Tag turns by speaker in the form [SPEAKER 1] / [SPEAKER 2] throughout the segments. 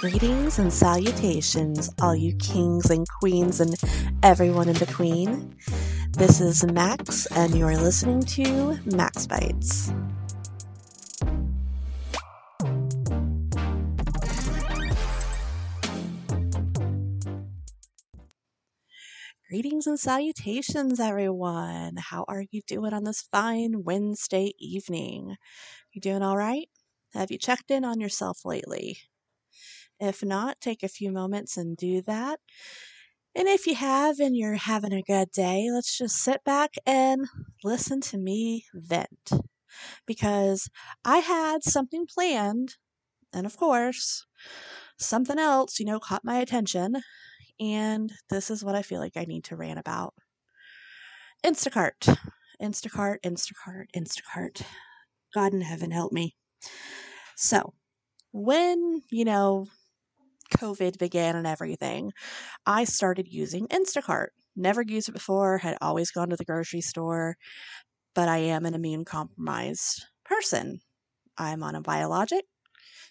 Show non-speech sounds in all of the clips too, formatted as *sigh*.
[SPEAKER 1] Greetings and salutations, all you kings and queens and everyone in between. This is Max, and you are listening to Max Bites. Greetings and salutations, everyone. How are you doing on this fine Wednesday evening? You doing all right? Have you checked in on yourself lately? If not, take a few moments and do that. And if you have and you're having a good day, let's just sit back and listen to me vent. Because I had something planned, and of course, something else, you know, caught my attention. And this is what I feel like I need to rant about Instacart. Instacart, Instacart, Instacart. God in heaven help me. So, when, you know, COVID began and everything, I started using Instacart. Never used it before, had always gone to the grocery store, but I am an immune compromised person. I'm on a biologic.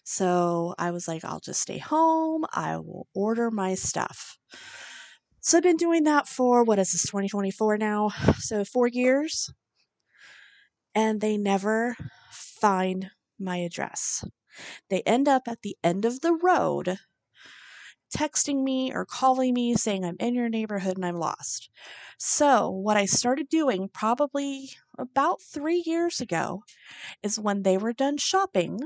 [SPEAKER 1] So I was like, I'll just stay home. I will order my stuff. So I've been doing that for what is this, 2024 now? *sighs* So four years. And they never find my address. They end up at the end of the road texting me or calling me saying I'm in your neighborhood and I'm lost. So, what I started doing probably about three years ago is when they were done shopping,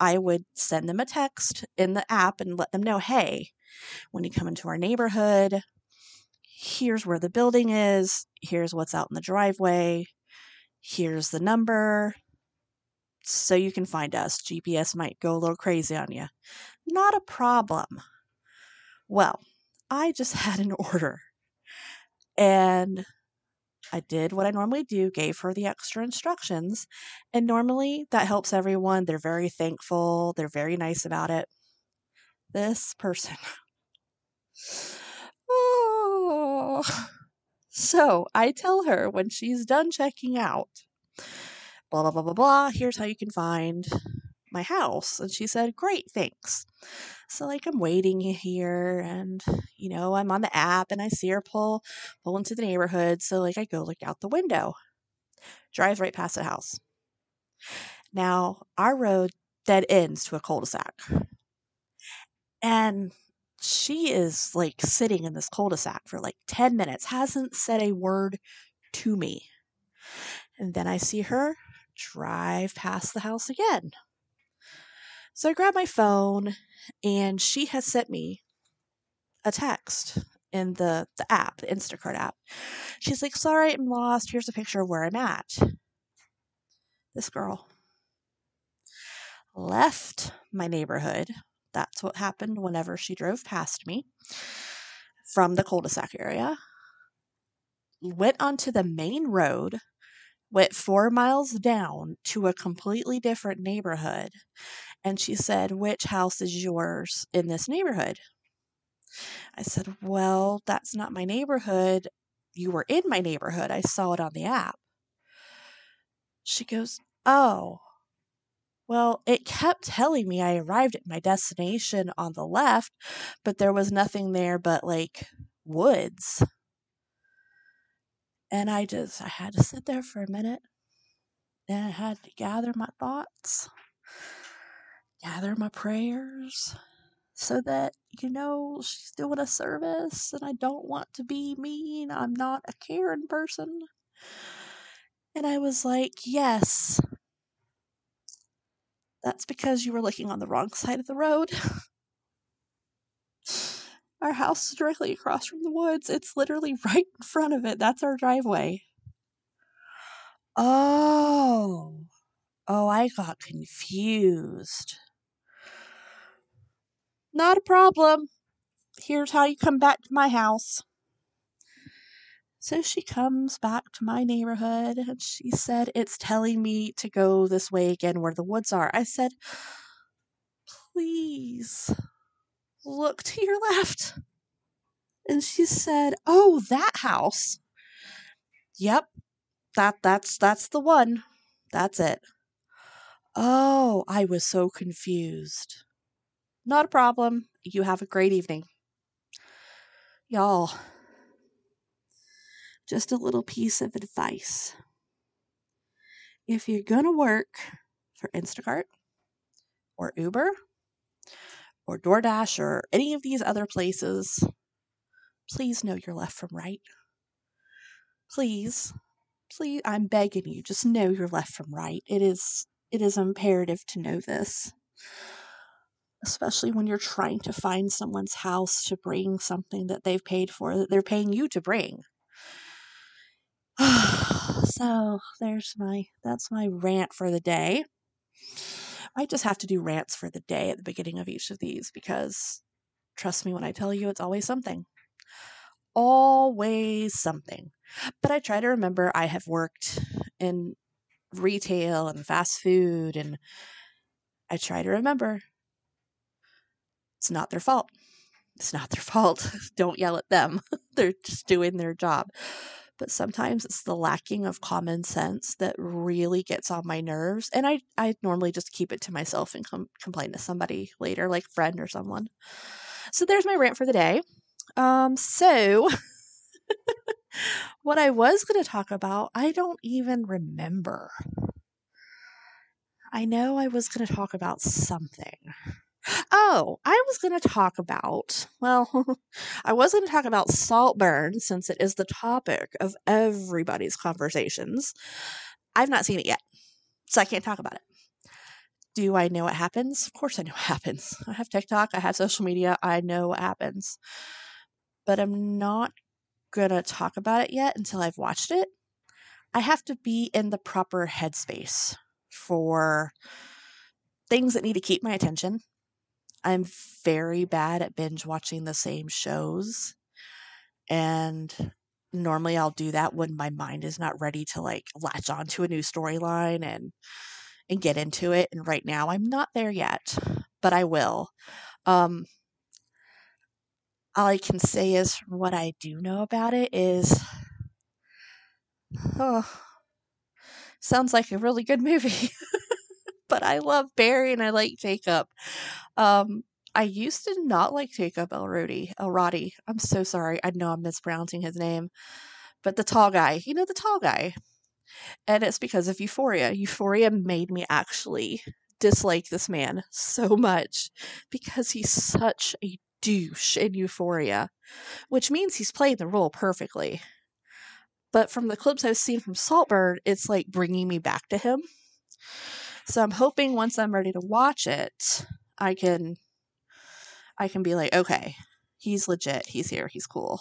[SPEAKER 1] I would send them a text in the app and let them know hey, when you come into our neighborhood, here's where the building is, here's what's out in the driveway, here's the number. So you can find us. GPS might go a little crazy on you. Not a problem. Well, I just *laughs* had an order and I did what I normally do, gave her the extra instructions. And normally that helps everyone. They're very thankful, they're very nice about it. This person. *sighs* oh. So I tell her when she's done checking out, blah, blah, blah, blah, blah, here's how you can find my house. And she said, Great, thanks. So like I'm waiting here and you know, I'm on the app and I see her pull pull into the neighborhood. So like I go look out the window. Drive right past the house. Now our road dead ends to a cul-de-sac. And she is like sitting in this cul-de-sac for like 10 minutes, hasn't said a word to me. And then I see her drive past the house again. So I grab my phone and she has sent me a text in the, the app, the Instacart app. She's like, Sorry, I'm lost. Here's a picture of where I'm at. This girl left my neighborhood. That's what happened whenever she drove past me from the cul de sac area. Went onto the main road, went four miles down to a completely different neighborhood, and she said, Which house is yours in this neighborhood? I said, Well, that's not my neighborhood. You were in my neighborhood. I saw it on the app. She goes, Oh, well, it kept telling me I arrived at my destination on the left, but there was nothing there but like woods. And I just, I had to sit there for a minute and I had to gather my thoughts gather my prayers so that, you know, she's doing a service and I don't want to be mean. I'm not a caring person. And I was like, yes, that's because you were looking on the wrong side of the road. *laughs* our house is directly across from the woods. It's literally *laughs* right in front of it. That's our driveway. Oh. Oh, I got confused. Not a problem. Here's how you come back to my house. So she comes back to my neighborhood and she said, It's telling me to go this way again where the woods are. I said, Please look to your left. And she said, Oh, that house. Yep, that that's that's the one. That's it. Oh, I was so confused. Not a problem. You have a great evening. Y'all, just a little piece of advice. If you're going to work for Instacart or Uber or DoorDash or any of these other places, please know your left from right. Please, please, I'm begging you, just know your left from right. It is it is imperative to know this. Especially when you're trying to find someone's house to bring something that they've paid for that they're paying you to bring. *sighs* so there's my that's my rant for the day. I just have to do rants for the day at the beginning of each of these because trust me when I tell you it's always something. Always something. But I try to remember I have worked in retail and fast food and I try to remember it's not their fault. It's not their *laughs* fault. Don't yell at them. *laughs* They're just doing their job but sometimes it's the lacking of common sense that really gets on my nerves. And I, I normally just keep it to myself and com- complain to somebody later, like friend or someone. So there's my rant for the day. Um, so *laughs* what I was going to talk about, I don't even remember. I know I was going to talk about something. Oh, I was going to talk about, well, *laughs* I was going to talk about Saltburn since it is the topic of everybody's conversations. I've not seen it yet, so I can't talk about it. Do I know what happens? Of course I know *laughs* what happens. I have TikTok, I have social media, I know what happens. But I'm not going to talk about it yet until I've watched it. I have to be in the proper headspace for things that need to keep my attention I'm very bad at binge watching the same shows. And normally I'll do that when my mind is not ready to like latch onto a new storyline and and get into it. And right now I'm not there yet, but I will. Um all I can say is what I do know about it is oh *sighs* sounds like a really good *laughs* movie. But I love Barry and I like Jacob. Um, I used to not like Jacob Elrodi. Elrodi. I'm so sorry. I know I'm mispronouncing his name, but the tall guy. You know the tall guy, and it's because of Euphoria. Euphoria made me actually dislike this man so much because he's such a douche in Euphoria, which means he's playing the role perfectly. But from the clips I've seen from Saltburn, it's like bringing me back to him. So I'm hoping once I'm ready to watch it, I can I can be like, okay, he's legit, he's here, he's cool.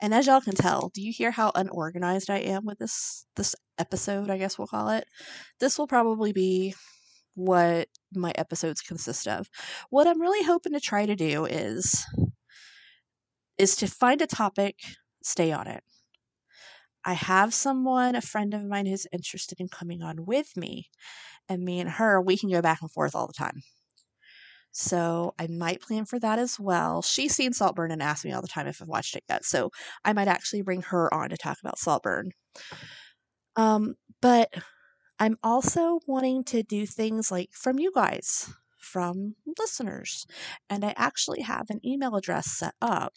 [SPEAKER 1] And as y'all can tell, do you hear how unorganized I am with this this episode, I guess we'll call it? This will probably be what my episodes consist of. What I'm really hoping to try to do is is to find a topic, stay on it. I have someone, a friend of mine who's interested in coming on with me, and me and her, we can go back and forth all the time. So I might plan for that as well. She's seen Saltburn and asks me all the time if I've watched it yet. So I might actually bring her on to talk about Saltburn. Um, but I'm also wanting to do things like from you guys, from listeners. And I actually have an email address set up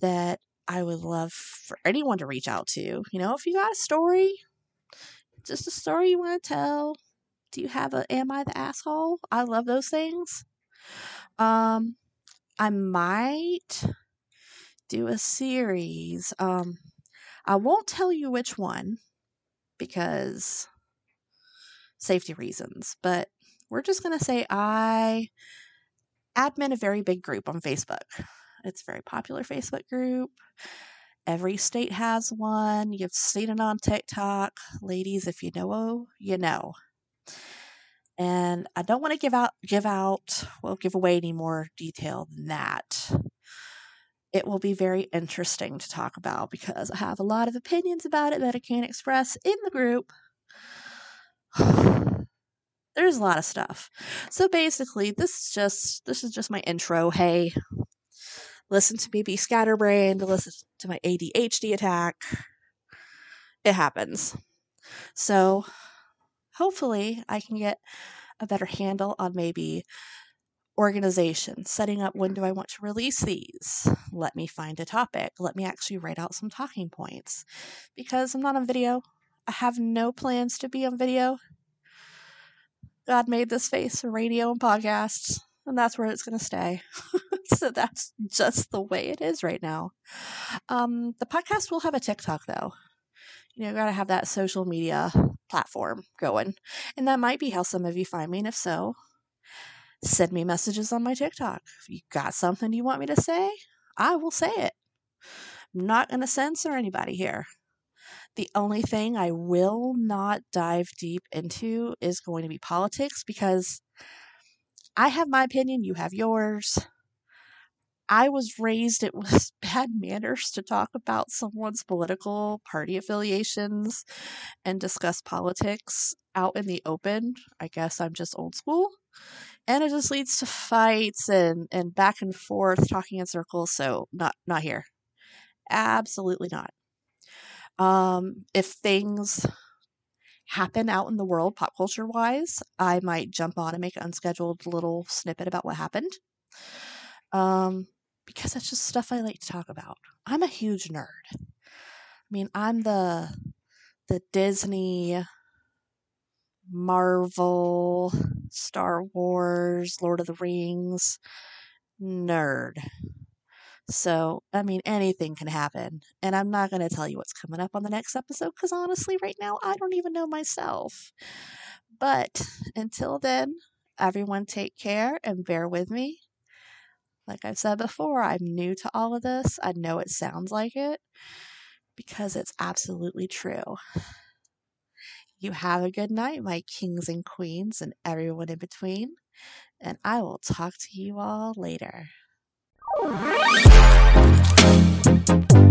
[SPEAKER 1] that I would love for anyone to reach out to. You know, if you got a story, just a story you want to tell, do you have a am I the asshole? I love those things. Um I might do a series. Um I won't tell you which one because safety reasons, but we're just going to say I admin a very big group on Facebook. It's a very popular Facebook group. Every state has one. You've seen it on TikTok. Ladies, if you know, you know and I don't want to give out give out well give away any more detail than that. It will be very interesting to talk about because I have a lot of opinions about it that I can't express in the group. *sighs* There's a lot of stuff. So basically, this is just this is just my intro. Hey, listen to me be scatterbrained, listen to my ADHD attack. It happens. So hopefully I can get a better handle on maybe organization, setting up when do I want to release these. Let me find a topic. Let me actually write out some talking points because I'm not on video. I have no plans to be on video. God made this face for radio and podcasts, and that's where it's going to stay. *laughs* so that's just the way it is right now. Um, the podcast will have a TikTok though. You know, got to have that social media platform going. And that might be how some of you find me. And if so, send me messages on my TikTok. If you got something you want me to say, I will say it. I'm not going to censor anybody here. The only thing I will not dive deep into is going to be politics because I have my opinion, you have yours. I was raised it was *laughs* bad manners to talk about someone's political party affiliations and discuss politics out in the open. I guess I'm just old school. And it just leads to fights and, and back and forth talking in circles, so not not here. Absolutely not. Um, if things happen out in the world pop culture wise, I might jump on and make an unscheduled little snippet about what happened. Um, because that's just stuff I like to talk about. I'm a huge nerd. I mean, I'm the the Disney, Marvel, Star Wars, Lord of the Rings nerd. So, I mean, anything can happen. And I'm not going to tell you what's coming up on the next episode because honestly, right now, I don't even know myself. But until then, everyone take care and bear with me. Like I've said before, I'm new to all of this. I know it sounds like it because it's absolutely true. You have a good night, my kings and queens, and everyone in between. And I will talk to you all later. Thank you.